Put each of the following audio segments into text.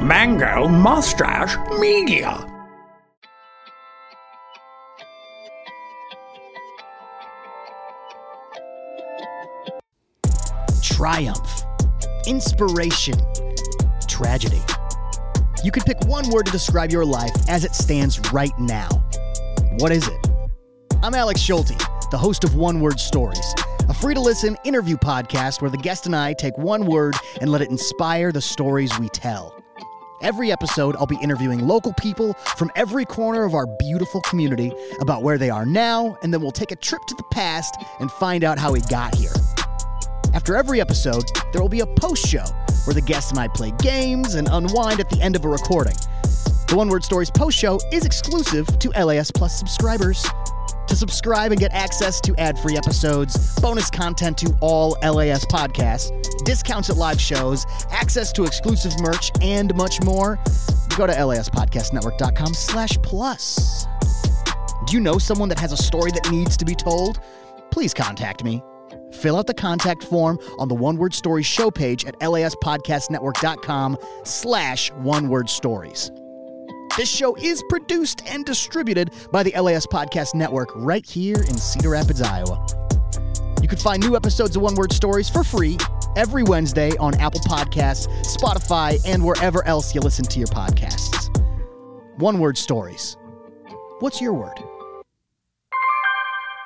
Mango Mustache Media. triumph, inspiration, tragedy. You could pick one word to describe your life as it stands right now. What is it? I'm Alex Schulte, the host of One Word Stories, a free to listen interview podcast where the guest and I take one word and let it inspire the stories we tell. Every episode, I'll be interviewing local people from every corner of our beautiful community about where they are now, and then we'll take a trip to the past and find out how we got here. After every episode, there will be a post show where the guest and I play games and unwind at the end of a recording. The One Word Stories post show is exclusive to LAS Plus subscribers. Subscribe and get access to ad free episodes, bonus content to all LAS podcasts, discounts at live shows, access to exclusive merch, and much more, go to laspodcastnetwork.com slash plus. Do you know someone that has a story that needs to be told? Please contact me. Fill out the contact form on the One Word Stories show page at laspodcastnetwork.com slash one word stories. This show is produced and distributed by the LAS Podcast Network right here in Cedar Rapids, Iowa. You can find new episodes of One Word Stories for free every Wednesday on Apple Podcasts, Spotify, and wherever else you listen to your podcasts. One Word Stories. What's your word?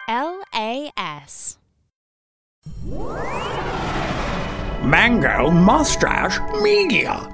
LAS. Mango Mustache Media.